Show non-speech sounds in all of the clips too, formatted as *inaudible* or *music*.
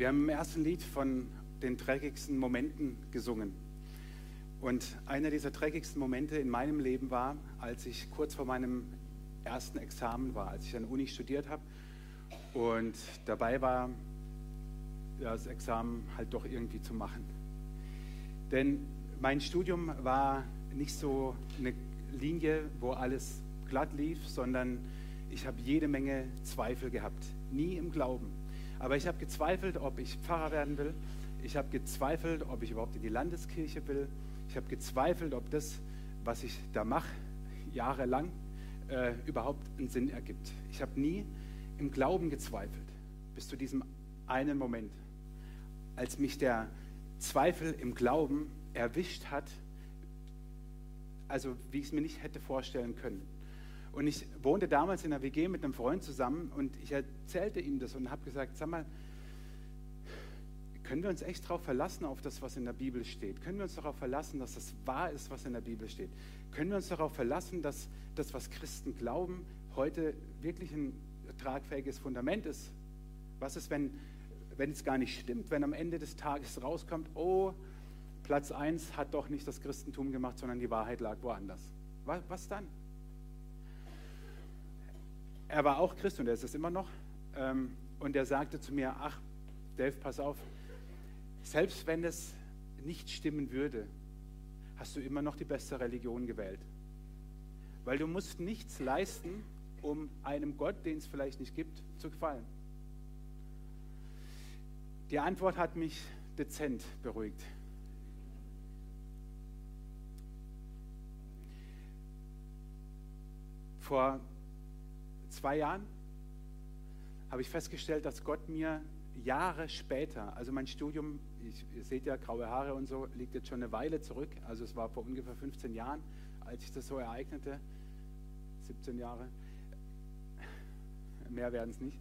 Wir haben im ersten Lied von den dreckigsten Momenten gesungen. Und einer dieser dreckigsten Momente in meinem Leben war, als ich kurz vor meinem ersten Examen war, als ich an der Uni studiert habe und dabei war, das Examen halt doch irgendwie zu machen. Denn mein Studium war nicht so eine Linie, wo alles glatt lief, sondern ich habe jede Menge Zweifel gehabt, nie im Glauben. Aber ich habe gezweifelt, ob ich Pfarrer werden will. Ich habe gezweifelt, ob ich überhaupt in die Landeskirche will. Ich habe gezweifelt, ob das, was ich da mache, jahrelang, äh, überhaupt einen Sinn ergibt. Ich habe nie im Glauben gezweifelt, bis zu diesem einen Moment, als mich der Zweifel im Glauben erwischt hat, also wie ich es mir nicht hätte vorstellen können. Und ich wohnte damals in einer WG mit einem Freund zusammen und ich erzählte ihm das und habe gesagt, sag mal, können wir uns echt darauf verlassen, auf das, was in der Bibel steht? Können wir uns darauf verlassen, dass das wahr ist, was in der Bibel steht? Können wir uns darauf verlassen, dass das, was Christen glauben, heute wirklich ein tragfähiges Fundament ist? Was ist, wenn, wenn es gar nicht stimmt, wenn am Ende des Tages rauskommt, oh, Platz 1 hat doch nicht das Christentum gemacht, sondern die Wahrheit lag woanders? Was, was dann? Er war auch Christ und er ist es immer noch. Ähm, und er sagte zu mir, ach, Dave, pass auf, selbst wenn es nicht stimmen würde, hast du immer noch die beste Religion gewählt. Weil du musst nichts leisten, um einem Gott, den es vielleicht nicht gibt, zu gefallen. Die Antwort hat mich dezent beruhigt. Vor zwei Jahren habe ich festgestellt, dass Gott mir Jahre später, also mein Studium, ich, ihr seht ja, graue Haare und so, liegt jetzt schon eine Weile zurück. Also es war vor ungefähr 15 Jahren, als ich das so ereignete. 17 Jahre. Mehr werden es nicht.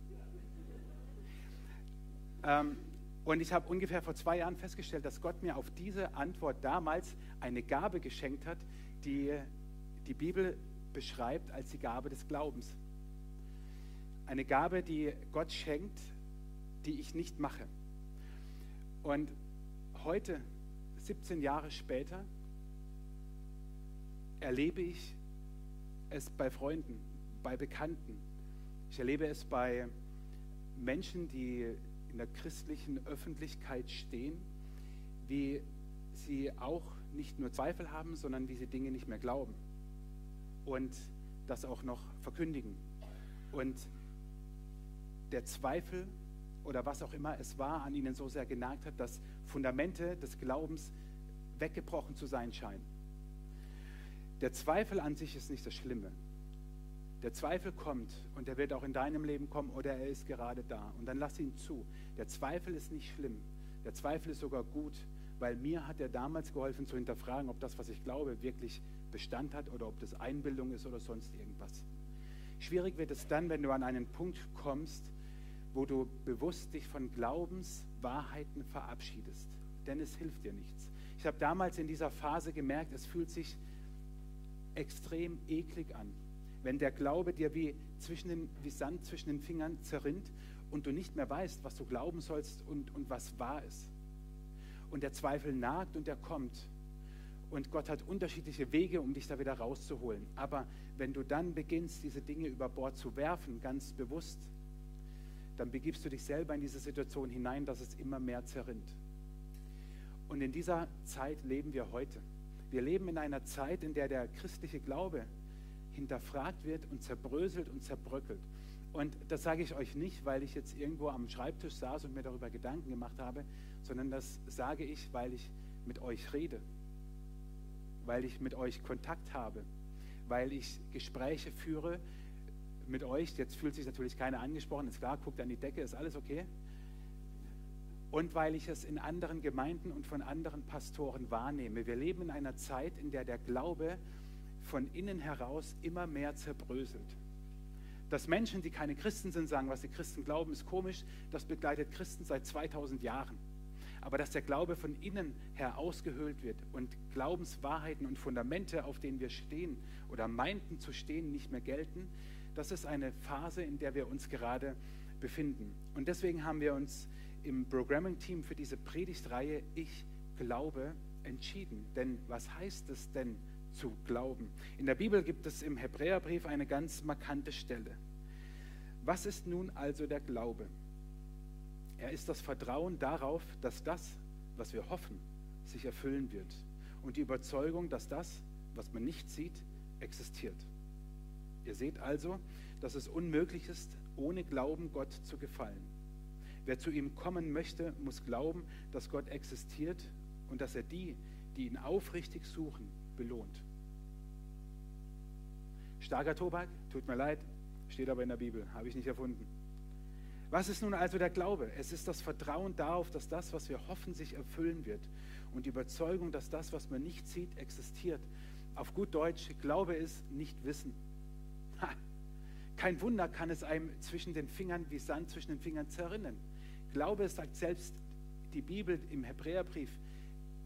Ähm, und ich habe ungefähr vor zwei Jahren festgestellt, dass Gott mir auf diese Antwort damals eine Gabe geschenkt hat, die die Bibel beschreibt als die Gabe des Glaubens. Eine Gabe, die Gott schenkt, die ich nicht mache. Und heute, 17 Jahre später, erlebe ich es bei Freunden, bei Bekannten. Ich erlebe es bei Menschen, die in der christlichen Öffentlichkeit stehen, wie sie auch nicht nur Zweifel haben, sondern wie sie Dinge nicht mehr glauben und das auch noch verkündigen. Und der Zweifel oder was auch immer es war, an ihnen so sehr genagt hat, dass Fundamente des Glaubens weggebrochen zu sein scheinen. Der Zweifel an sich ist nicht das Schlimme. Der Zweifel kommt und er wird auch in deinem Leben kommen oder er ist gerade da. Und dann lass ihn zu. Der Zweifel ist nicht schlimm. Der Zweifel ist sogar gut, weil mir hat er damals geholfen zu hinterfragen, ob das, was ich glaube, wirklich Bestand hat oder ob das Einbildung ist oder sonst irgendwas. Schwierig wird es dann, wenn du an einen Punkt kommst, wo du bewusst dich von Glaubenswahrheiten verabschiedest. Denn es hilft dir nichts. Ich habe damals in dieser Phase gemerkt, es fühlt sich extrem eklig an, wenn der Glaube dir wie, zwischen den, wie Sand zwischen den Fingern zerrinnt und du nicht mehr weißt, was du glauben sollst und, und was wahr ist. Und der Zweifel nagt und er kommt. Und Gott hat unterschiedliche Wege, um dich da wieder rauszuholen. Aber wenn du dann beginnst, diese Dinge über Bord zu werfen, ganz bewusst, dann begibst du dich selber in diese Situation hinein, dass es immer mehr zerrinnt. Und in dieser Zeit leben wir heute. Wir leben in einer Zeit, in der der christliche Glaube hinterfragt wird und zerbröselt und zerbröckelt. Und das sage ich euch nicht, weil ich jetzt irgendwo am Schreibtisch saß und mir darüber Gedanken gemacht habe, sondern das sage ich, weil ich mit euch rede, weil ich mit euch Kontakt habe, weil ich Gespräche führe mit euch. Jetzt fühlt sich natürlich keiner angesprochen, ist klar, guckt an die Decke, ist alles okay. Und weil ich es in anderen Gemeinden und von anderen Pastoren wahrnehme. Wir leben in einer Zeit, in der der Glaube von innen heraus immer mehr zerbröselt. Dass Menschen, die keine Christen sind, sagen, was die Christen glauben, ist komisch. Das begleitet Christen seit 2000 Jahren. Aber dass der Glaube von innen her ausgehöhlt wird und Glaubenswahrheiten und Fundamente, auf denen wir stehen oder meinten zu stehen, nicht mehr gelten, das ist eine Phase, in der wir uns gerade befinden. Und deswegen haben wir uns im Programming-Team für diese Predigtreihe Ich glaube entschieden. Denn was heißt es denn zu glauben? In der Bibel gibt es im Hebräerbrief eine ganz markante Stelle. Was ist nun also der Glaube? Er ist das Vertrauen darauf, dass das, was wir hoffen, sich erfüllen wird. Und die Überzeugung, dass das, was man nicht sieht, existiert. Ihr seht also, dass es unmöglich ist, ohne Glauben Gott zu gefallen. Wer zu ihm kommen möchte, muss glauben, dass Gott existiert und dass er die, die ihn aufrichtig suchen, belohnt. Starker Tobak, tut mir leid, steht aber in der Bibel, habe ich nicht erfunden. Was ist nun also der Glaube? Es ist das Vertrauen darauf, dass das, was wir hoffen, sich erfüllen wird. Und die Überzeugung, dass das, was man nicht sieht, existiert. Auf gut Deutsch, Glaube ist nicht Wissen. Ha. Kein Wunder kann es einem zwischen den Fingern wie Sand zwischen den Fingern zerrinnen. Glaube sagt selbst die Bibel im Hebräerbrief.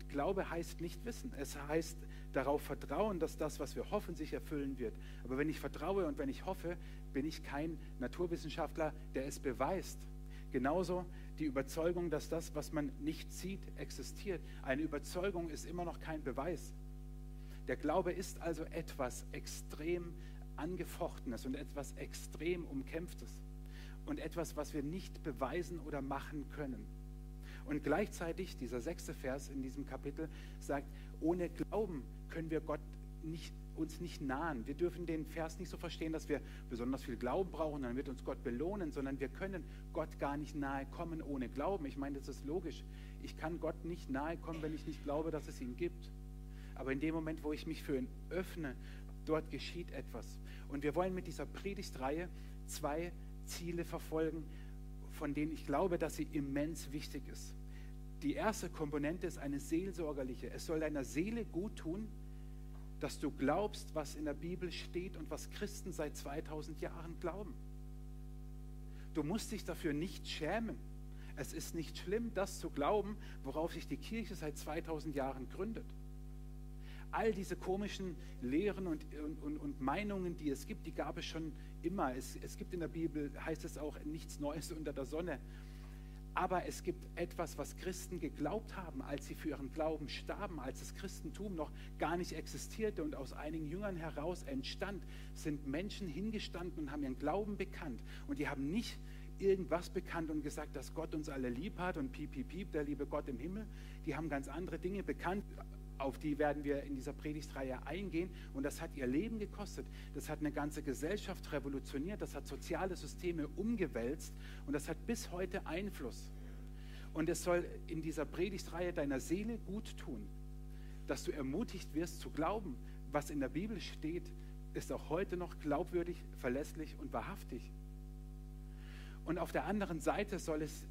Glaube heißt nicht wissen. Es heißt darauf vertrauen, dass das, was wir hoffen, sich erfüllen wird. Aber wenn ich vertraue und wenn ich hoffe, bin ich kein Naturwissenschaftler, der es beweist. Genauso die Überzeugung, dass das, was man nicht sieht, existiert. Eine Überzeugung ist immer noch kein Beweis. Der Glaube ist also etwas extrem angefochtenes und etwas extrem umkämpftes und etwas, was wir nicht beweisen oder machen können. Und gleichzeitig, dieser sechste Vers in diesem Kapitel sagt, ohne Glauben können wir Gott nicht, uns nicht nahen. Wir dürfen den Vers nicht so verstehen, dass wir besonders viel Glauben brauchen, dann wird uns Gott belohnen, sondern wir können Gott gar nicht nahe kommen ohne Glauben. Ich meine, das ist logisch. Ich kann Gott nicht nahe kommen, wenn ich nicht glaube, dass es ihn gibt. Aber in dem Moment, wo ich mich für ihn öffne, dort geschieht etwas. Und wir wollen mit dieser Predigtreihe zwei Ziele verfolgen, von denen ich glaube, dass sie immens wichtig ist. Die erste Komponente ist eine seelsorgerliche. Es soll deiner Seele gut tun, dass du glaubst, was in der Bibel steht und was Christen seit 2000 Jahren glauben. Du musst dich dafür nicht schämen. Es ist nicht schlimm, das zu glauben, worauf sich die Kirche seit 2000 Jahren gründet all diese komischen Lehren und, und, und, Meinungen, die es gibt, die gab es schon immer. Es, es gibt in der Bibel, heißt es auch, nichts Neues unter der Sonne. Aber es gibt etwas, was Christen geglaubt haben, als sie für ihren Glauben starben, als das Christentum noch gar nicht existierte und aus einigen Jüngern heraus entstand, sind Menschen hingestanden und haben ihren Glauben bekannt. Und die haben nicht irgendwas bekannt und gesagt, dass Gott uns alle lieb hat und piep, piep, piep, der liebe Gott im Himmel. Die haben ganz andere Dinge bekannt, auf die werden wir in dieser Predigtreihe eingehen. Und das hat ihr Leben gekostet. Das hat eine ganze Gesellschaft revolutioniert. Das hat soziale Systeme umgewälzt. Und das hat bis heute Einfluss. Und es soll in dieser Predigtreihe deiner Seele gut tun, dass du ermutigt wirst zu glauben, was in der Bibel steht, ist auch heute noch glaubwürdig, verlässlich und wahrhaftig. Und auf der anderen Seite soll es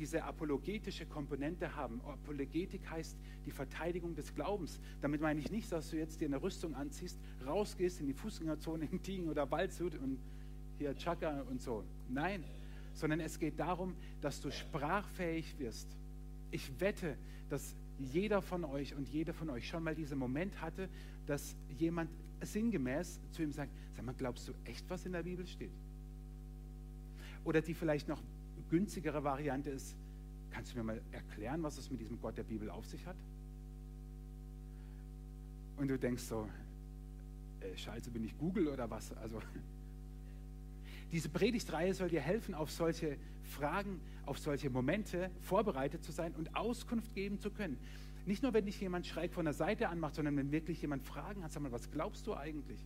diese apologetische Komponente haben. Apologetik heißt die Verteidigung des Glaubens. Damit meine ich nicht, dass du jetzt dir eine Rüstung anziehst, rausgehst in die Fußgängerzone in Tigen oder Waldshut und hier Chaka und so. Nein, sondern es geht darum, dass du sprachfähig wirst. Ich wette, dass jeder von euch und jede von euch schon mal diesen Moment hatte, dass jemand sinngemäß zu ihm sagt, sag mal, glaubst du echt, was in der Bibel steht? Oder die vielleicht noch günstigere Variante ist, kannst du mir mal erklären, was es mit diesem Gott der Bibel auf sich hat? Und du denkst so, äh, scheiße, bin ich Google oder was? Also, *laughs* diese Predigtreihe soll dir helfen, auf solche Fragen, auf solche Momente vorbereitet zu sein und Auskunft geben zu können. Nicht nur, wenn dich jemand schräg von der Seite anmacht, sondern wenn wirklich jemand Fragen hat, sag mal, was glaubst du eigentlich?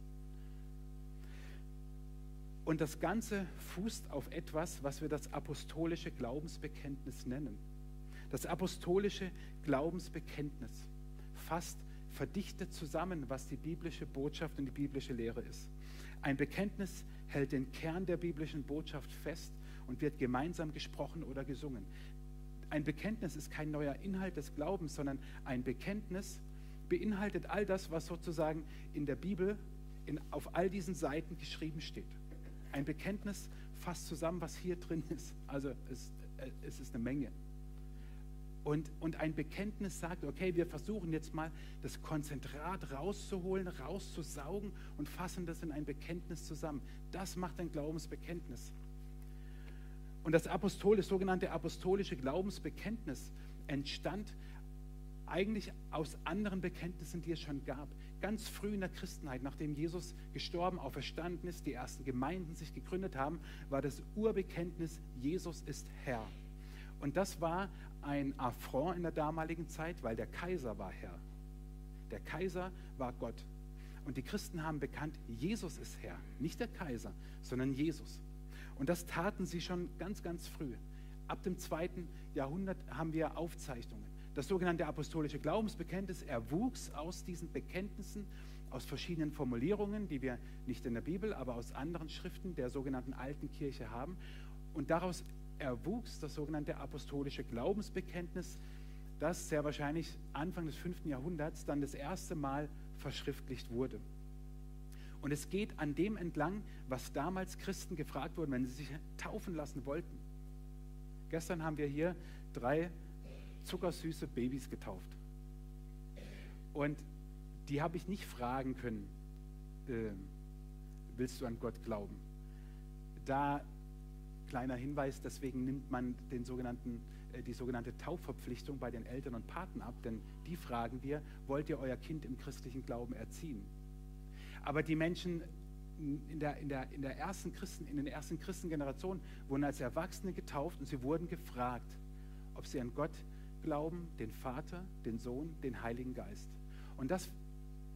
Und das Ganze fußt auf etwas, was wir das apostolische Glaubensbekenntnis nennen. Das apostolische Glaubensbekenntnis fasst verdichtet zusammen, was die biblische Botschaft und die biblische Lehre ist. Ein Bekenntnis hält den Kern der biblischen Botschaft fest und wird gemeinsam gesprochen oder gesungen. Ein Bekenntnis ist kein neuer Inhalt des Glaubens, sondern ein Bekenntnis beinhaltet all das, was sozusagen in der Bibel in, auf all diesen Seiten geschrieben steht. Ein Bekenntnis fasst zusammen, was hier drin ist. Also es, äh, es ist eine Menge. Und, und ein Bekenntnis sagt, okay, wir versuchen jetzt mal das Konzentrat rauszuholen, rauszusaugen und fassen das in ein Bekenntnis zusammen. Das macht ein Glaubensbekenntnis. Und das Apostol, das sogenannte apostolische Glaubensbekenntnis entstand eigentlich aus anderen Bekenntnissen, die es schon gab. Ganz früh in der Christenheit, nachdem Jesus gestorben, auferstanden ist, die ersten Gemeinden sich gegründet haben, war das Urbekenntnis, Jesus ist Herr. Und das war ein Affront in der damaligen Zeit, weil der Kaiser war Herr. Der Kaiser war Gott. Und die Christen haben bekannt, Jesus ist Herr, nicht der Kaiser, sondern Jesus. Und das taten sie schon ganz, ganz früh. Ab dem zweiten Jahrhundert haben wir Aufzeichnungen. Das sogenannte apostolische Glaubensbekenntnis erwuchs aus diesen Bekenntnissen, aus verschiedenen Formulierungen, die wir nicht in der Bibel, aber aus anderen Schriften der sogenannten alten Kirche haben. Und daraus erwuchs das sogenannte apostolische Glaubensbekenntnis, das sehr wahrscheinlich Anfang des 5. Jahrhunderts dann das erste Mal verschriftlicht wurde. Und es geht an dem entlang, was damals Christen gefragt wurden, wenn sie sich taufen lassen wollten. Gestern haben wir hier drei zuckersüße Babys getauft. Und die habe ich nicht fragen können, äh, willst du an Gott glauben? Da, kleiner Hinweis, deswegen nimmt man den sogenannten, äh, die sogenannte Taufverpflichtung bei den Eltern und Paten ab, denn die fragen wir, wollt ihr euer Kind im christlichen Glauben erziehen? Aber die Menschen in, der, in, der, in, der ersten Christen, in den ersten Christengenerationen wurden als Erwachsene getauft und sie wurden gefragt, ob sie an Gott glauben, den Vater, den Sohn, den Heiligen Geist. Und das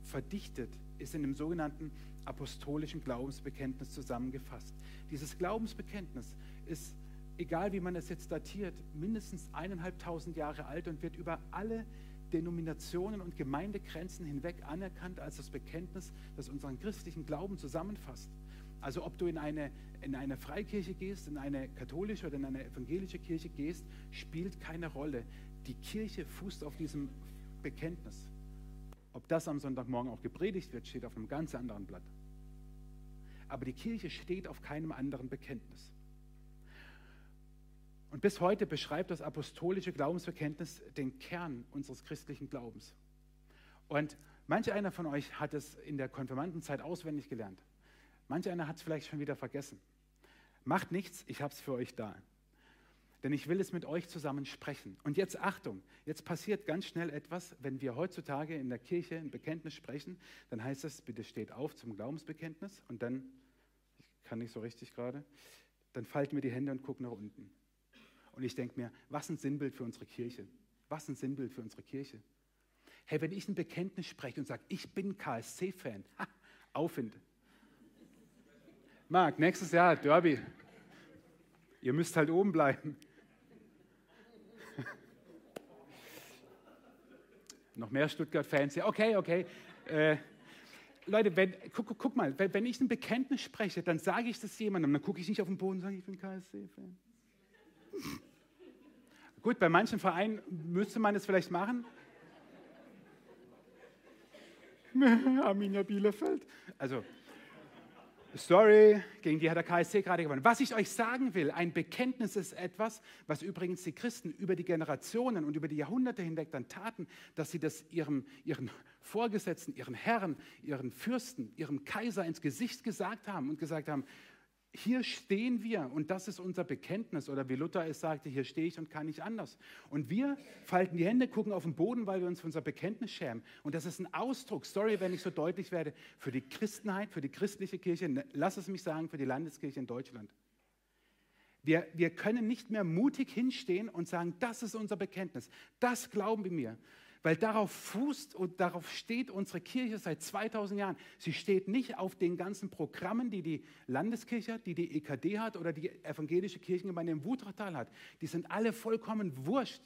verdichtet ist in dem sogenannten apostolischen Glaubensbekenntnis zusammengefasst. Dieses Glaubensbekenntnis ist, egal wie man es jetzt datiert, mindestens eineinhalbtausend Jahre alt und wird über alle Denominationen und Gemeindegrenzen hinweg anerkannt als das Bekenntnis, das unseren christlichen Glauben zusammenfasst. Also ob du in eine, in eine Freikirche gehst, in eine katholische oder in eine evangelische Kirche gehst, spielt keine Rolle. Die Kirche fußt auf diesem Bekenntnis. Ob das am Sonntagmorgen auch gepredigt wird, steht auf einem ganz anderen Blatt. Aber die Kirche steht auf keinem anderen Bekenntnis. Und bis heute beschreibt das apostolische Glaubensbekenntnis den Kern unseres christlichen Glaubens. Und manch einer von euch hat es in der Konfirmandenzeit auswendig gelernt. Manch einer hat es vielleicht schon wieder vergessen. Macht nichts, ich habe es für euch da. Denn ich will es mit euch zusammen sprechen. Und jetzt Achtung, jetzt passiert ganz schnell etwas, wenn wir heutzutage in der Kirche ein Bekenntnis sprechen, dann heißt es, bitte steht auf zum Glaubensbekenntnis und dann, ich kann nicht so richtig gerade, dann falten wir die Hände und gucken nach unten. Und ich denke mir, was ein Sinnbild für unsere Kirche. Was ein Sinnbild für unsere Kirche. Hey, wenn ich ein Bekenntnis spreche und sage, ich bin KSC-Fan, Aufwind. Marc, nächstes Jahr Derby. Ihr müsst halt oben bleiben. Noch mehr Stuttgart-Fans. Ja, okay, okay. Äh, Leute, wenn, guck, guck, mal, wenn, ich ein Bekenntnis spreche, dann sage ich das jemandem, dann gucke ich nicht auf den Boden und sage, ich bin KSC-Fan. *laughs* Gut, bei manchen Vereinen müsste man es vielleicht machen. *laughs* Arminia Bielefeld. Also, sorry, gegen die hat der KSC gerade gewonnen. Was ich euch sagen will, ein Bekenntnis ist etwas, was übrigens die Christen über die Generationen und über die Jahrhunderte hinweg dann taten, dass sie das ihrem, ihren Vorgesetzten, ihren Herren, ihren Fürsten, ihrem Kaiser ins Gesicht gesagt haben und gesagt haben, hier stehen wir und das ist unser Bekenntnis. Oder wie Luther es sagte, hier stehe ich und kann nicht anders. Und wir falten die Hände, gucken auf den Boden, weil wir uns für unser Bekenntnis schämen. Und das ist ein Ausdruck, sorry, wenn ich so deutlich werde, für die Christenheit, für die christliche Kirche, ne, lass es mich sagen, für die Landeskirche in Deutschland. Wir, wir können nicht mehr mutig hinstehen und sagen, das ist unser Bekenntnis, das glauben wir mir. Weil darauf fußt und darauf steht unsere Kirche seit 2000 Jahren. Sie steht nicht auf den ganzen Programmen, die die Landeskirche hat, die die EKD hat oder die evangelische Kirchengemeinde im Wutachtal hat. Die sind alle vollkommen wurscht.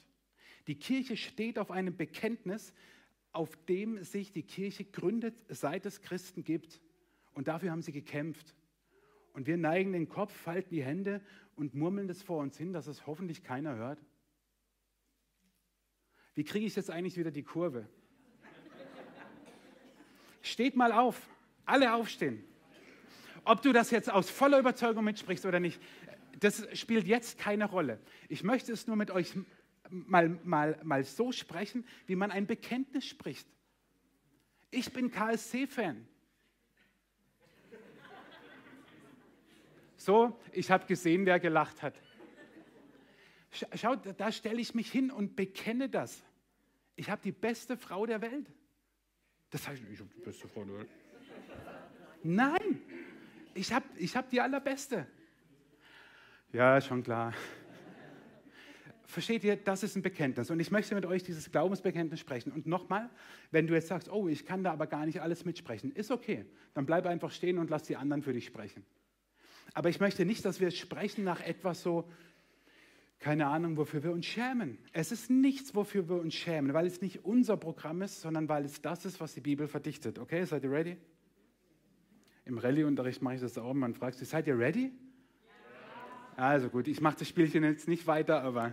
Die Kirche steht auf einem Bekenntnis, auf dem sich die Kirche gründet, seit es Christen gibt. Und dafür haben sie gekämpft. Und wir neigen den Kopf, falten die Hände und murmeln das vor uns hin, dass es hoffentlich keiner hört. Wie kriege ich jetzt eigentlich wieder die Kurve? Steht mal auf, alle aufstehen. Ob du das jetzt aus voller Überzeugung mitsprichst oder nicht, das spielt jetzt keine Rolle. Ich möchte es nur mit euch mal, mal, mal so sprechen, wie man ein Bekenntnis spricht. Ich bin KSC-Fan. So, ich habe gesehen, wer gelacht hat. Schaut, da stelle ich mich hin und bekenne das. Ich habe die beste Frau der Welt. Das heißt, ich habe die beste Frau der Welt. Nein, ich habe ich hab die allerbeste. Ja, schon klar. Versteht ihr, das ist ein Bekenntnis. Und ich möchte mit euch dieses Glaubensbekenntnis sprechen. Und nochmal, wenn du jetzt sagst, oh, ich kann da aber gar nicht alles mitsprechen, ist okay. Dann bleib einfach stehen und lass die anderen für dich sprechen. Aber ich möchte nicht, dass wir sprechen nach etwas so, keine Ahnung, wofür wir uns schämen. Es ist nichts, wofür wir uns schämen, weil es nicht unser Programm ist, sondern weil es das ist, was die Bibel verdichtet. Okay, seid ihr ready? Im Rallye-Unterricht mache ich das auch. Man fragt sich, seid ihr ready? Ja. Also gut, ich mache das Spielchen jetzt nicht weiter, aber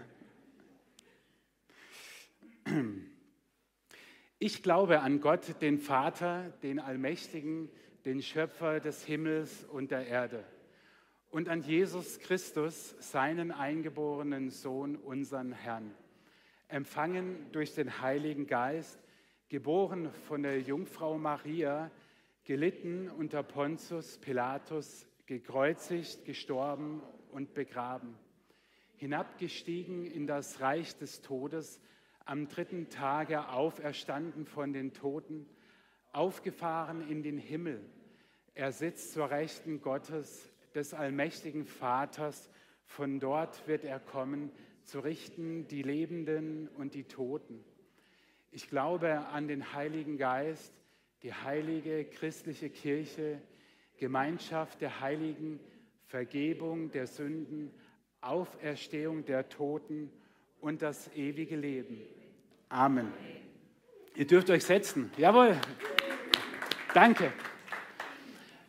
*clears throat* ich glaube an Gott, den Vater, den Allmächtigen, den Schöpfer des Himmels und der Erde und an Jesus Christus, seinen eingeborenen Sohn, unseren Herrn, empfangen durch den Heiligen Geist, geboren von der Jungfrau Maria, gelitten unter Pontius Pilatus, gekreuzigt, gestorben und begraben, hinabgestiegen in das Reich des Todes, am dritten Tage auferstanden von den Toten, aufgefahren in den Himmel. Er sitzt zur Rechten Gottes, des allmächtigen Vaters. Von dort wird er kommen, zu richten die Lebenden und die Toten. Ich glaube an den Heiligen Geist, die heilige christliche Kirche, Gemeinschaft der Heiligen, Vergebung der Sünden, Auferstehung der Toten und das ewige Leben. Amen. Ihr dürft euch setzen. Jawohl. Danke.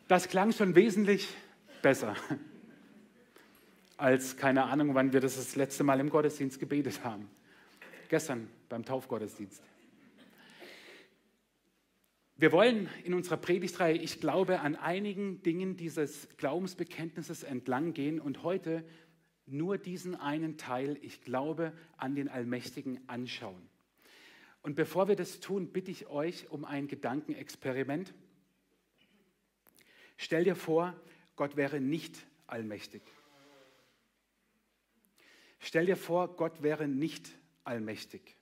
Das klang schon wesentlich besser *laughs* als keine Ahnung, wann wir das das letzte Mal im Gottesdienst gebetet haben. Gestern beim Taufgottesdienst. Wir wollen in unserer Predigtreihe, ich glaube, an einigen Dingen dieses Glaubensbekenntnisses entlang gehen und heute nur diesen einen Teil, ich glaube, an den Allmächtigen anschauen. Und bevor wir das tun, bitte ich euch um ein Gedankenexperiment. Stell dir vor, Gott wäre nicht allmächtig. Stell dir vor, Gott wäre nicht allmächtig.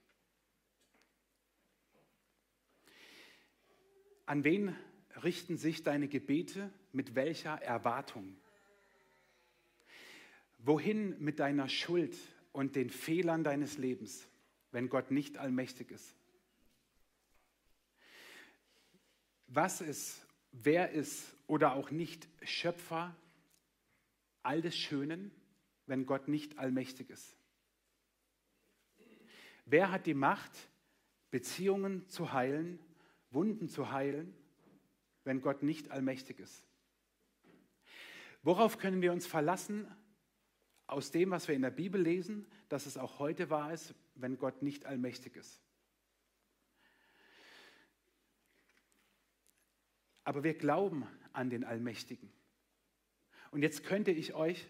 An wen richten sich deine Gebete? Mit welcher Erwartung? Wohin mit deiner Schuld und den Fehlern deines Lebens, wenn Gott nicht allmächtig ist? Was ist, wer ist oder auch nicht Schöpfer all des Schönen, wenn Gott nicht allmächtig ist? Wer hat die Macht, Beziehungen zu heilen, Wunden zu heilen, wenn Gott nicht allmächtig ist? Worauf können wir uns verlassen aus dem, was wir in der Bibel lesen, dass es auch heute wahr ist, wenn Gott nicht allmächtig ist? Aber wir glauben an den Allmächtigen. Und jetzt könnte ich euch,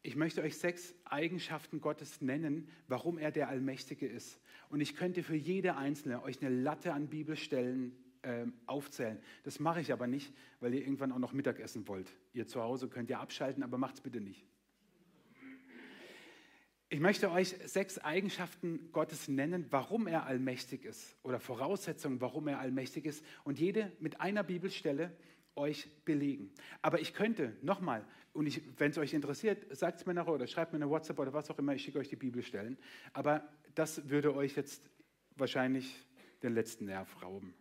ich möchte euch sechs Eigenschaften Gottes nennen, warum er der Allmächtige ist. Und ich könnte für jede einzelne euch eine Latte an Bibelstellen äh, aufzählen. Das mache ich aber nicht, weil ihr irgendwann auch noch Mittagessen wollt. Ihr zu Hause könnt ihr abschalten, aber macht es bitte nicht. Ich möchte euch sechs Eigenschaften Gottes nennen, warum er allmächtig ist oder Voraussetzungen, warum er allmächtig ist und jede mit einer Bibelstelle euch belegen. Aber ich könnte nochmal, und wenn es euch interessiert, sagt es mir nachher oder schreibt mir eine WhatsApp oder was auch immer, ich schicke euch die Bibelstellen. Aber das würde euch jetzt wahrscheinlich den letzten Nerv rauben.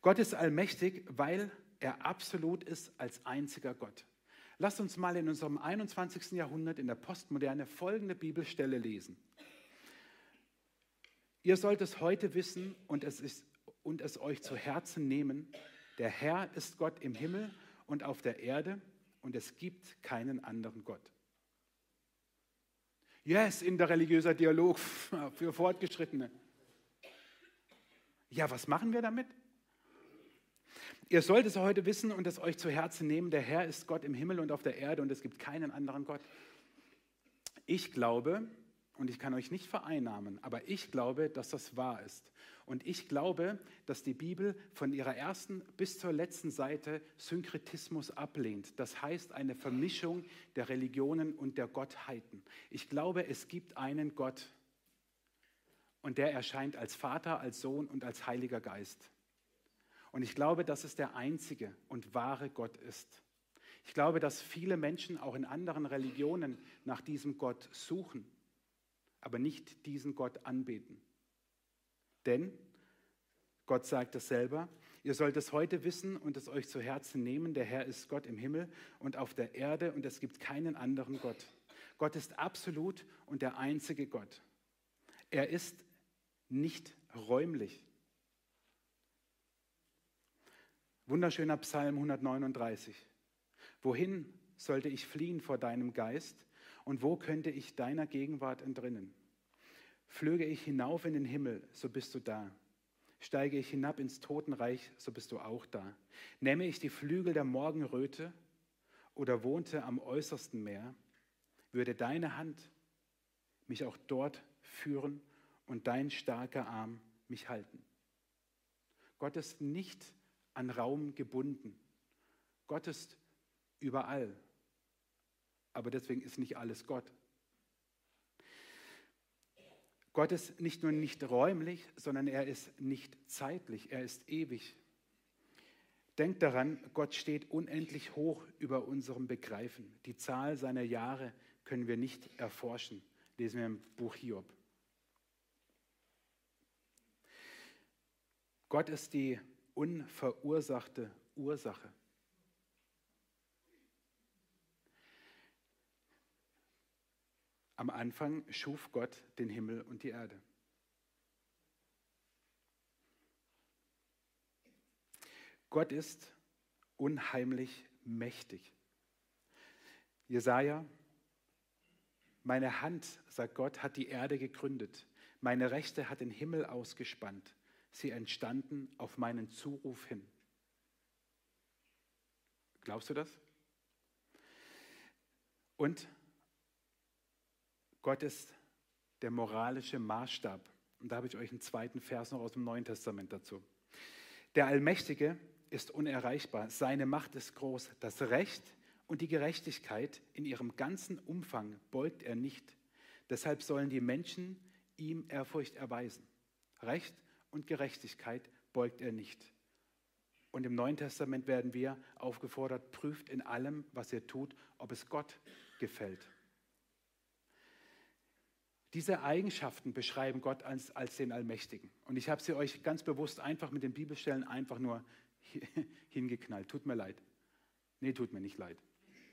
Gott ist allmächtig, weil er absolut ist als einziger Gott. Lasst uns mal in unserem 21. Jahrhundert in der Postmoderne folgende Bibelstelle lesen. Ihr sollt es heute wissen und es, ist, und es euch zu Herzen nehmen. Der Herr ist Gott im Himmel und auf der Erde und es gibt keinen anderen Gott. Yes, in der religiöser Dialog *laughs* für Fortgeschrittene. Ja, was machen wir damit? Ihr sollt es heute wissen und es euch zu Herzen nehmen, der Herr ist Gott im Himmel und auf der Erde und es gibt keinen anderen Gott. Ich glaube, und ich kann euch nicht vereinnahmen, aber ich glaube, dass das wahr ist. Und ich glaube, dass die Bibel von ihrer ersten bis zur letzten Seite Synkretismus ablehnt. Das heißt eine Vermischung der Religionen und der Gottheiten. Ich glaube, es gibt einen Gott und der erscheint als Vater, als Sohn und als Heiliger Geist. Und ich glaube, dass es der einzige und wahre Gott ist. Ich glaube, dass viele Menschen auch in anderen Religionen nach diesem Gott suchen, aber nicht diesen Gott anbeten. Denn Gott sagt es selber, ihr sollt es heute wissen und es euch zu Herzen nehmen, der Herr ist Gott im Himmel und auf der Erde und es gibt keinen anderen Gott. Gott ist absolut und der einzige Gott. Er ist nicht räumlich. Wunderschöner Psalm 139. Wohin sollte ich fliehen vor deinem Geist und wo könnte ich deiner Gegenwart entrinnen? Flöge ich hinauf in den Himmel, so bist du da. Steige ich hinab ins Totenreich, so bist du auch da. Nähme ich die Flügel der Morgenröte oder wohnte am äußersten Meer, würde deine Hand mich auch dort führen und dein starker Arm mich halten. Gott ist nicht an Raum gebunden. Gott ist überall. Aber deswegen ist nicht alles Gott. Gott ist nicht nur nicht räumlich, sondern er ist nicht zeitlich, er ist ewig. Denkt daran, Gott steht unendlich hoch über unserem Begreifen. Die Zahl seiner Jahre können wir nicht erforschen, lesen wir im Buch Hiob. Gott ist die unverursachte Ursache. Am Anfang schuf Gott den Himmel und die Erde. Gott ist unheimlich mächtig. Jesaja, meine Hand, sagt Gott, hat die Erde gegründet. Meine Rechte hat den Himmel ausgespannt. Sie entstanden auf meinen Zuruf hin. Glaubst du das? Und Gott ist der moralische Maßstab. Und da habe ich euch einen zweiten Vers noch aus dem Neuen Testament dazu. Der Allmächtige ist unerreichbar. Seine Macht ist groß. Das Recht und die Gerechtigkeit in ihrem ganzen Umfang beugt er nicht. Deshalb sollen die Menschen ihm Ehrfurcht erweisen. Recht und Gerechtigkeit beugt er nicht. Und im Neuen Testament werden wir aufgefordert, prüft in allem, was ihr tut, ob es Gott gefällt. Diese Eigenschaften beschreiben Gott als, als den Allmächtigen. Und ich habe sie euch ganz bewusst einfach mit den Bibelstellen einfach nur *laughs* hingeknallt. Tut mir leid. Nee, tut mir nicht leid.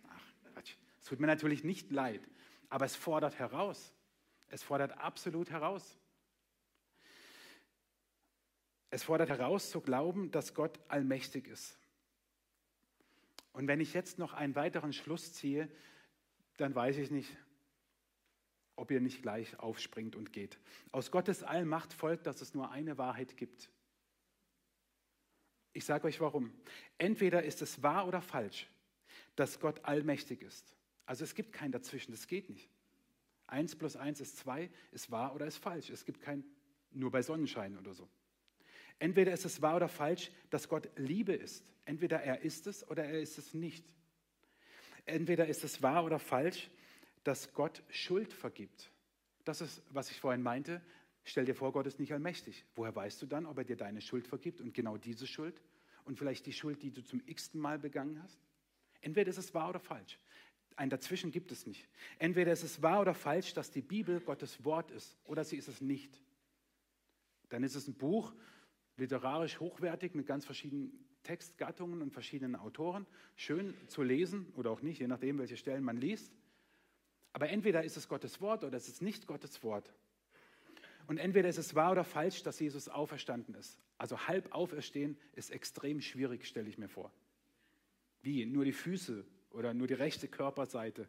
Ach, Quatsch. Es tut mir natürlich nicht leid. Aber es fordert heraus. Es fordert absolut heraus. Es fordert heraus zu glauben, dass Gott allmächtig ist. Und wenn ich jetzt noch einen weiteren Schluss ziehe, dann weiß ich nicht, ob ihr nicht gleich aufspringt und geht. Aus Gottes Allmacht folgt, dass es nur eine Wahrheit gibt. Ich sage euch warum. Entweder ist es wahr oder falsch, dass Gott allmächtig ist. Also es gibt kein Dazwischen, das geht nicht. Eins plus eins ist zwei, ist wahr oder ist falsch. Es gibt kein, nur bei Sonnenschein oder so. Entweder ist es wahr oder falsch, dass Gott Liebe ist. Entweder er ist es oder er ist es nicht. Entweder ist es wahr oder falsch, dass Gott Schuld vergibt. Das ist, was ich vorhin meinte. Stell dir vor, Gott ist nicht allmächtig. Woher weißt du dann, ob er dir deine Schuld vergibt und genau diese Schuld und vielleicht die Schuld, die du zum x-ten Mal begangen hast? Entweder ist es wahr oder falsch. Ein Dazwischen gibt es nicht. Entweder ist es wahr oder falsch, dass die Bibel Gottes Wort ist oder sie ist es nicht. Dann ist es ein Buch, literarisch hochwertig mit ganz verschiedenen Textgattungen und verschiedenen Autoren. Schön zu lesen oder auch nicht, je nachdem, welche Stellen man liest. Aber entweder ist es Gottes Wort oder es ist nicht Gottes Wort. Und entweder ist es wahr oder falsch, dass Jesus auferstanden ist. Also halb auferstehen ist extrem schwierig, stelle ich mir vor. Wie? Nur die Füße oder nur die rechte Körperseite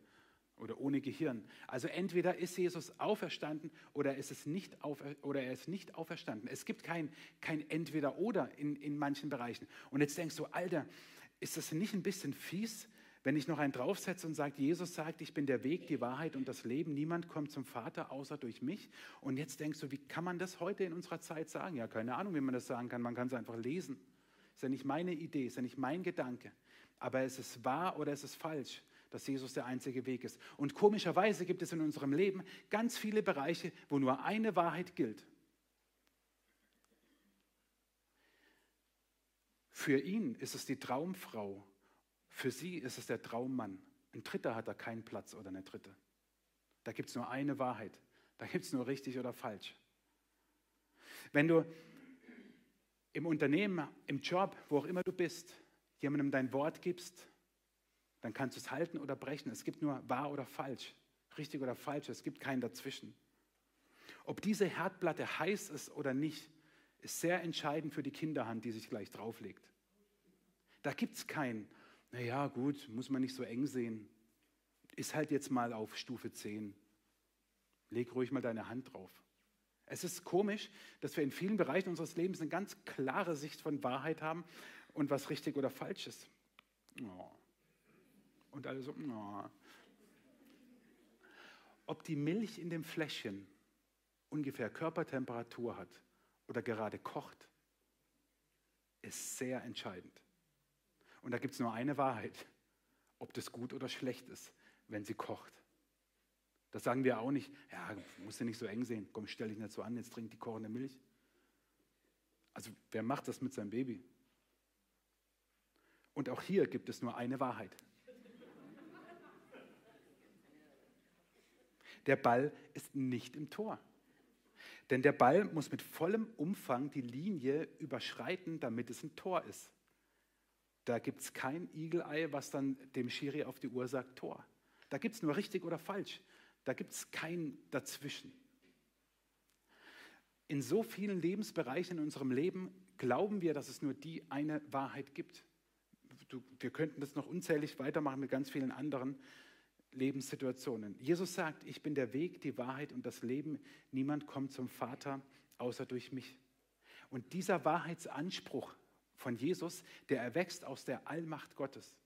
oder ohne Gehirn. Also entweder ist Jesus auferstanden oder, ist es nicht aufer oder er ist nicht auferstanden. Es gibt kein, kein Entweder-Oder in, in manchen Bereichen. Und jetzt denkst du, Alter, ist das nicht ein bisschen fies, Wenn ich noch einen draufsetze und sage, Jesus sagt, ich bin der Weg, die Wahrheit und das Leben, niemand kommt zum Vater außer durch mich. Und jetzt denkst du, wie kann man das heute in unserer Zeit sagen? Ja, keine Ahnung, wie man das sagen kann. Man kann es einfach lesen. Ist ja nicht meine Idee, ist ja nicht mein Gedanke. Aber ist es wahr oder ist es falsch, dass Jesus der einzige Weg ist? Und komischerweise gibt es in unserem Leben ganz viele Bereiche, wo nur eine Wahrheit gilt. Für ihn ist es die Traumfrau für sie ist es der Traummann. Ein Dritter hat da keinen Platz oder eine Dritte. Da gibt es nur eine Wahrheit. Da gibt es nur richtig oder falsch. Wenn du im Unternehmen, im Job, wo auch immer du bist, jemandem dein Wort gibst, dann kannst du es halten oder brechen. Es gibt nur wahr oder falsch, richtig oder falsch. Es gibt keinen dazwischen. Ob diese Herdplatte heiß ist oder nicht, ist sehr entscheidend für die Kinderhand, die sich gleich drauflegt. Da gibt es kein naja, gut, muss man nicht so eng sehen. Ist halt jetzt mal auf Stufe 10. Leg ruhig mal deine Hand drauf. Es ist komisch, dass wir in vielen Bereichen unseres Lebens eine ganz klare Sicht von Wahrheit haben und was richtig oder falsch ist. Oh. Und alle so, oh. ob die Milch in dem Fläschchen ungefähr Körpertemperatur hat oder gerade kocht, ist sehr entscheidend. Und da gibt es nur eine Wahrheit, ob das gut oder schlecht ist, wenn sie kocht. Das sagen wir auch nicht, ja, musst du nicht so eng sehen, komm, stell dich nicht so an, jetzt trink die kochende Milch. Also wer macht das mit seinem Baby? Und auch hier gibt es nur eine Wahrheit. Der Ball ist nicht im Tor. Denn der Ball muss mit vollem Umfang die Linie überschreiten, damit es ein Tor ist. Da gibt es kein Igelei, was dann dem Schiri auf die Uhr sagt, Tor. Da gibt es nur richtig oder falsch. Da gibt es kein Dazwischen. In so vielen Lebensbereichen in unserem Leben glauben wir, dass es nur die eine Wahrheit gibt. Wir könnten das noch unzählig weitermachen mit ganz vielen anderen Lebenssituationen. Jesus sagt, ich bin der Weg, die Wahrheit und das Leben. Niemand kommt zum Vater außer durch mich. Und dieser Wahrheitsanspruch von Jesus, der erwächst aus der Allmacht Gottes.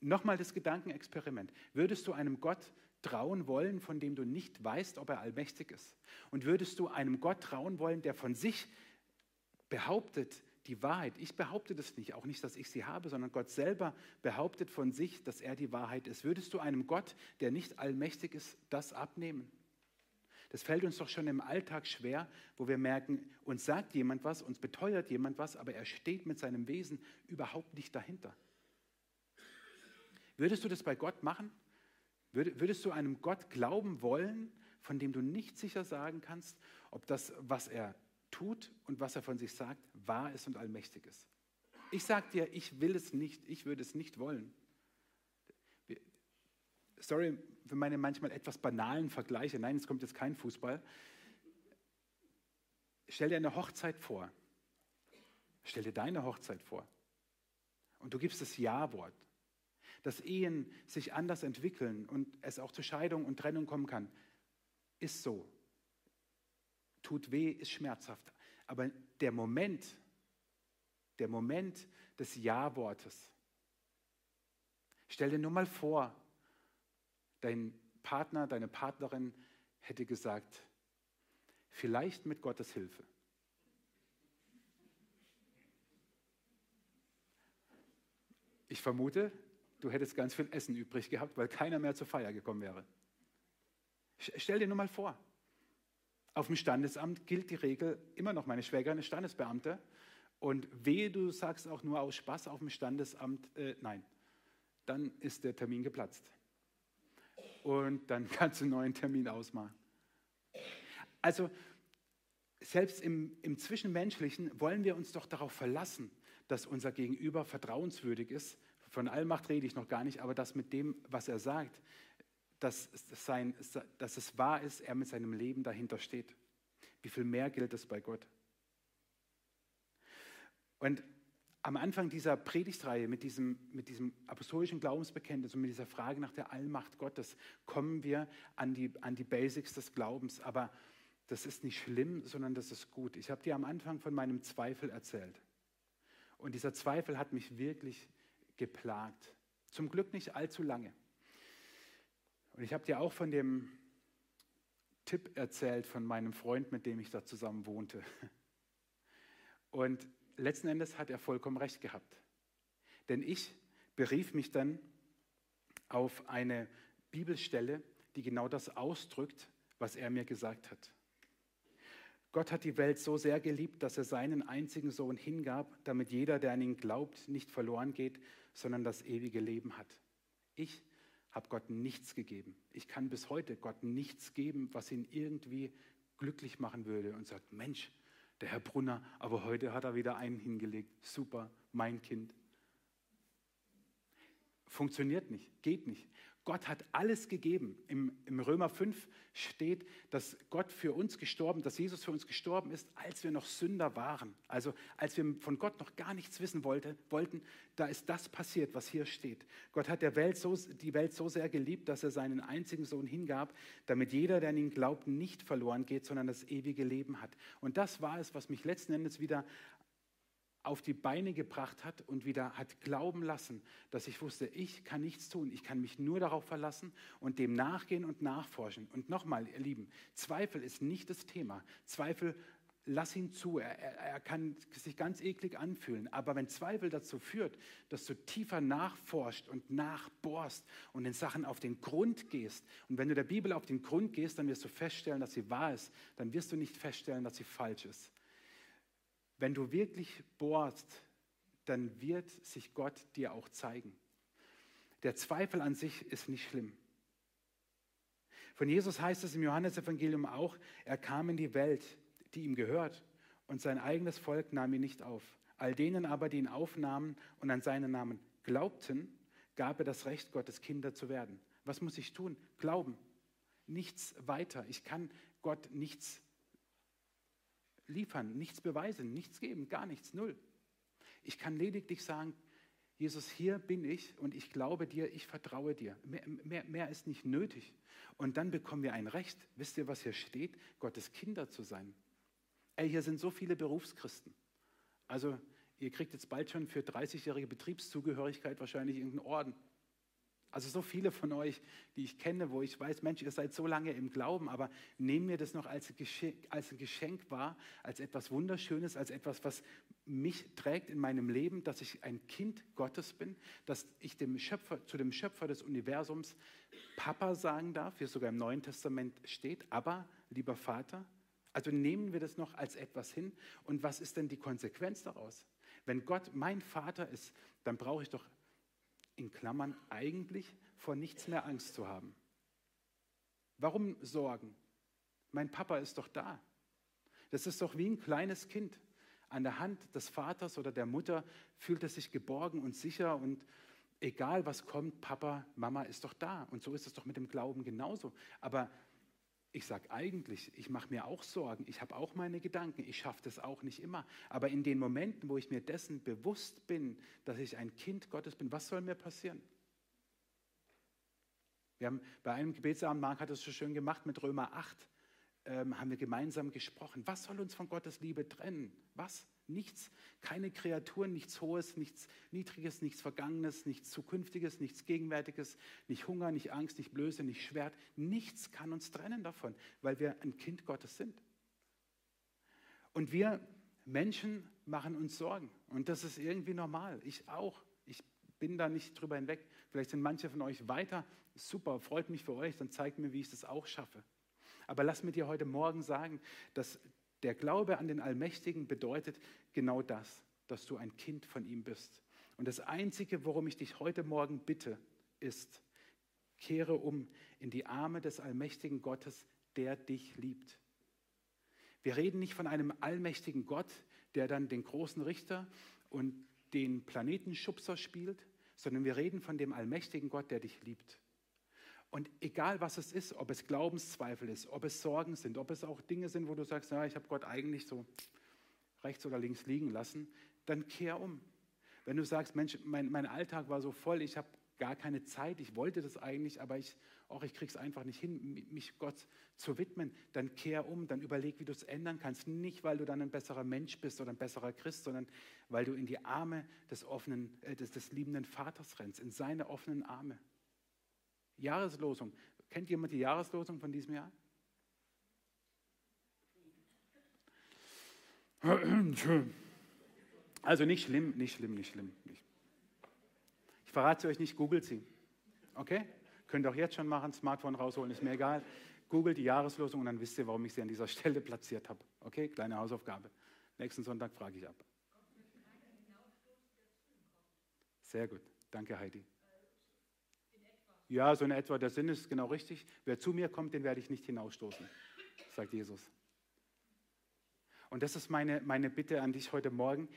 Nochmal das Gedankenexperiment. Würdest du einem Gott trauen wollen, von dem du nicht weißt, ob er allmächtig ist? Und würdest du einem Gott trauen wollen, der von sich behauptet, die Wahrheit, ich behaupte das nicht, auch nicht, dass ich sie habe, sondern Gott selber behauptet von sich, dass er die Wahrheit ist. Würdest du einem Gott, der nicht allmächtig ist, das abnehmen? Das fällt uns doch schon im Alltag schwer, wo wir merken, uns sagt jemand was, uns beteuert jemand was, aber er steht mit seinem Wesen überhaupt nicht dahinter. Würdest du das bei Gott machen? Würdest du einem Gott glauben wollen, von dem du nicht sicher sagen kannst, ob das, was er tut und was er von sich sagt, wahr ist und allmächtig ist? Ich sage dir, ich will es nicht, ich würde es nicht wollen. Sorry für meine manchmal etwas banalen Vergleiche. Nein, es kommt jetzt kein Fußball. Stell dir eine Hochzeit vor. Stell dir deine Hochzeit vor. Und du gibst das Ja-Wort. Dass Ehen sich anders entwickeln und es auch zu Scheidung und Trennung kommen kann, ist so. Tut weh, ist schmerzhaft. Aber der Moment, der Moment des Ja-Wortes, stell dir nur mal vor, dein Partner, deine Partnerin hätte gesagt, vielleicht mit Gottes Hilfe. Ich vermute, du hättest ganz viel Essen übrig gehabt, weil keiner mehr zur Feier gekommen wäre. Stell dir nur mal vor, auf dem Standesamt gilt die Regel immer noch, meine Schwägerin ist Standesbeamte und wehe, du sagst auch nur aus Spaß auf dem Standesamt, äh, nein, dann ist der Termin geplatzt und dann *laughs* kannst du einen neuen Termin ausmachen. Also selbst im, im Zwischenmenschlichen wollen wir uns doch darauf verlassen, dass unser Gegenüber vertrauenswürdig ist. Von Allmacht rede ich noch gar nicht, aber dass mit dem, was er sagt, dass, sein, dass es wahr ist, er mit seinem Leben dahinter steht. Wie viel mehr gilt es bei Gott? Und am Anfang dieser Predigtreihe mit diesem, mit diesem apostolischen Glaubensbekenntnis und mit dieser Frage nach der Allmacht Gottes kommen wir an die, an die Basics des Glaubens. Aber das ist nicht schlimm, sondern das ist gut. Ich habe dir am Anfang von meinem Zweifel erzählt. Und dieser Zweifel hat mich wirklich geplagt. Zum Glück nicht allzu lange. Und ich habe dir auch von dem Tipp erzählt von meinem Freund, mit dem ich da zusammen wohnte. Und letzten Endes hat er vollkommen recht gehabt. Denn ich berief mich dann auf eine Bibelstelle, die genau das ausdrückt, was er mir gesagt hat. Gott hat die Welt so sehr geliebt, dass er seinen einzigen Sohn hingab, damit jeder, der an ihn glaubt, nicht verloren geht, sondern das ewige Leben hat. Ich habe Gott nichts gegeben. Ich kann bis heute Gott nichts geben, was ihn irgendwie glücklich machen würde und sagt, Mensch, der Herr Brunner, aber heute hat er wieder einen hingelegt. Super, mein Kind. Funktioniert nicht, geht nicht. Gott hat alles gegeben. Im, Im, Römer 5 steht, dass Gott für uns gestorben, dass Jesus für uns gestorben ist, als wir noch Sünder waren. Also als wir von Gott noch gar nichts wissen wollte, wollten, da ist das passiert, was hier steht. Gott hat der Welt so, die Welt so sehr geliebt, dass er seinen einzigen Sohn hingab, damit jeder, der an ihn glaubt, nicht verloren geht, sondern das ewige Leben hat. Und das war es, was mich letzten Endes wieder auf die Beine gebracht hat und wieder hat glauben lassen, dass ich wusste, ich kann nichts tun, ich kann mich nur darauf verlassen und dem nachgehen und nachforschen. Und nochmal, ihr Lieben, Zweifel ist nicht das Thema. Zweifel, lass ihn zu, er, er, kann sich ganz eklig anfühlen. Aber wenn Zweifel dazu führt, dass du tiefer nachforscht und nachbohrst und den Sachen auf den Grund gehst, und wenn du der Bibel auf den Grund gehst, dann wirst du feststellen, dass sie wahr ist, dann wirst du nicht feststellen, dass sie falsch ist. Wenn du wirklich bohrst, dann wird sich Gott dir auch zeigen. Der Zweifel an sich ist nicht schlimm. Von Jesus heißt es im Johannesevangelium auch, er kam in die Welt, die ihm gehört, und sein eigenes Volk nahm ihn nicht auf. All denen aber, die ihn aufnahmen und an seinen Namen glaubten, gab er das Recht, Gottes Kinder zu werden. Was muss ich tun? Glauben. Nichts weiter. Ich kann Gott nichts liefern, nichts beweisen, nichts geben, gar nichts, null. Ich kann lediglich sagen, Jesus, hier bin ich und ich glaube dir, ich vertraue dir. Mehr, mehr, mehr, ist nicht nötig. Und dann bekommen wir ein Recht. Wisst ihr, was hier steht? Gottes Kinder zu sein. Ey, hier sind so viele Berufschristen. Also, ihr kriegt jetzt bald schon für 30-jährige Betriebszugehörigkeit wahrscheinlich irgendeinen Orden. Also so viele von euch, die ich kenne, wo ich weiß, Mensch, ihr seid so lange im Glauben, aber nehmen wir das noch als Geschenk, als ein Geschenk wahr, als etwas Wunderschönes, als etwas, was mich trägt in meinem Leben, dass ich ein Kind Gottes bin, dass ich dem Schöpfer, zu dem Schöpfer des Universums Papa sagen darf, wie es sogar im Neuen Testament steht, aber lieber Vater. Also nehmen wir das noch als etwas hin. Und was ist denn die Konsequenz daraus? Wenn Gott mein Vater ist, dann brauche ich doch in Klammern eigentlich vor nichts mehr Angst zu haben. Warum Sorgen? Mein Papa ist doch da. Das ist doch wie ein kleines Kind. An der Hand des Vaters oder der Mutter fühlt es sich geborgen und sicher und egal was kommt, Papa, Mama ist doch da. Und so ist es doch mit dem Glauben genauso. Aber ich sage eigentlich, ich mache mir auch Sorgen, ich habe auch meine Gedanken, ich schaffe das auch nicht immer. Aber in den Momenten, wo ich mir dessen bewusst bin, dass ich ein Kind Gottes bin, was soll mir passieren? Wir haben bei einem Gebetsabend, Marc hat es so schön gemacht, mit Römer 8, ähm, haben wir gemeinsam gesprochen. Was soll uns von Gottes Liebe trennen? Was? Nichts, keine Kreaturen, nichts Hohes, nichts Niedriges, nichts Vergangenes, nichts Zukünftiges, nichts Gegenwärtiges, nicht Hunger, nicht Angst, nicht Blöße, nicht Schwert. Nichts kann uns trennen davon, weil wir ein Kind Gottes sind. Und wir Menschen machen uns Sorgen. Und das ist irgendwie normal. Ich auch. Ich bin da nicht drüber hinweg. Vielleicht sind manche von euch weiter. Super, freut mich für euch. Dann zeigt mir, wie ich das auch schaffe. Aber lass mir dir heute Morgen sagen, dass der Glaube an den Allmächtigen bedeutet genau das, dass du ein Kind von ihm bist. Und das Einzige, worum ich dich heute Morgen bitte, ist, kehre um in die Arme des allmächtigen Gottes, der dich liebt. Wir reden nicht von einem allmächtigen Gott, der dann den großen Richter und den Planetenschubser spielt, sondern wir reden von dem allmächtigen Gott, der dich liebt. Und egal was es ist, ob es Glaubenszweifel ist, ob es Sorgen sind, ob es auch Dinge sind, wo du sagst, ja, ich habe Gott eigentlich so rechts oder links liegen lassen, dann kehr um. Wenn du sagst, Mensch, mein, mein Alltag war so voll, ich habe gar keine Zeit, ich wollte das eigentlich, aber ich, auch ich kriege es einfach nicht hin, mich Gott zu widmen, dann kehr um, dann überleg, wie du es ändern kannst. Nicht, weil du dann ein besserer Mensch bist oder ein besserer Christ, sondern weil du in die Arme des, offenen, äh, des, des liebenden Vaters rennst, in seine offenen Arme. Jahreslosung. Kennt jemand die Jahreslosung von diesem Jahr? Also nicht schlimm, nicht schlimm, nicht schlimm. Ich verrate sie euch nicht, googelt sie. Okay? Könnt ihr auch jetzt schon machen, Smartphone rausholen, ist mir egal. Googelt die Jahreslosung und dann wisst ihr, warum ich sie an dieser *laughs* Stelle platziert habe. Okay? Kleine Hausaufgabe. Nächsten Sonntag frage ich ab. Sehr gut. Danke, Heidi. Ja, so in etwa. Der Sinn ist genau richtig. Wer zu mir kommt, den werde ich nicht hinausstoßen, sagt Jesus. Und das ist meine, meine Bitte an dich heute Morgen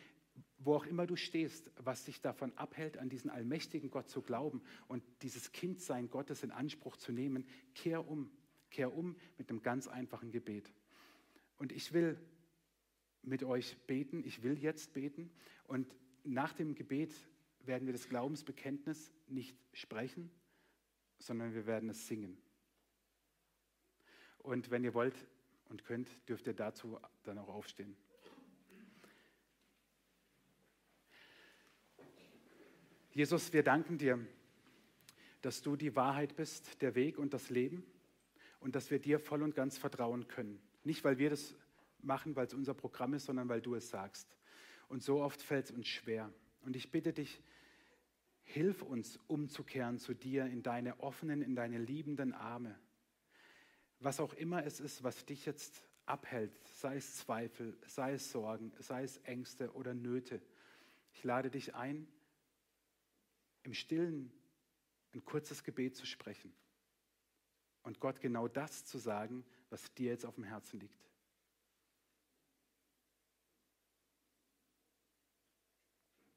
wo auch immer du stehst, was dich davon abhält, an diesen allmächtigen Gott zu glauben und dieses Kindsein Gottes in Anspruch zu nehmen, kehr um. Kehr um mit einem ganz einfachen Gebet. Und ich will mit euch beten, ich will jetzt beten. Und nach dem Gebet werden wir das Glaubensbekenntnis nicht sprechen, sondern wir werden es singen. Und wenn ihr wollt und könnt, dürft ihr dazu dann auch aufstehen. Jesus, wir danken dir, dass du die Wahrheit bist, der Weg und das Leben und dass wir dir voll und ganz vertrauen können. Nicht, weil wir das machen, weil es unser Programm ist, sondern weil du es sagst. Und so oft fällt es uns schwer. Und ich bitte dich, hilf uns umzukehren zu dir in deine offenen, in deine liebenden Arme. Was auch immer es ist, was dich jetzt abhält, sei es Zweifel, sei es Sorgen, sei es Ängste oder Nöte. Ich lade dich ein, im Stillen ein kurzes Gebet zu sprechen und Gott genau das zu sagen, was dir jetzt auf dem Herzen liegt.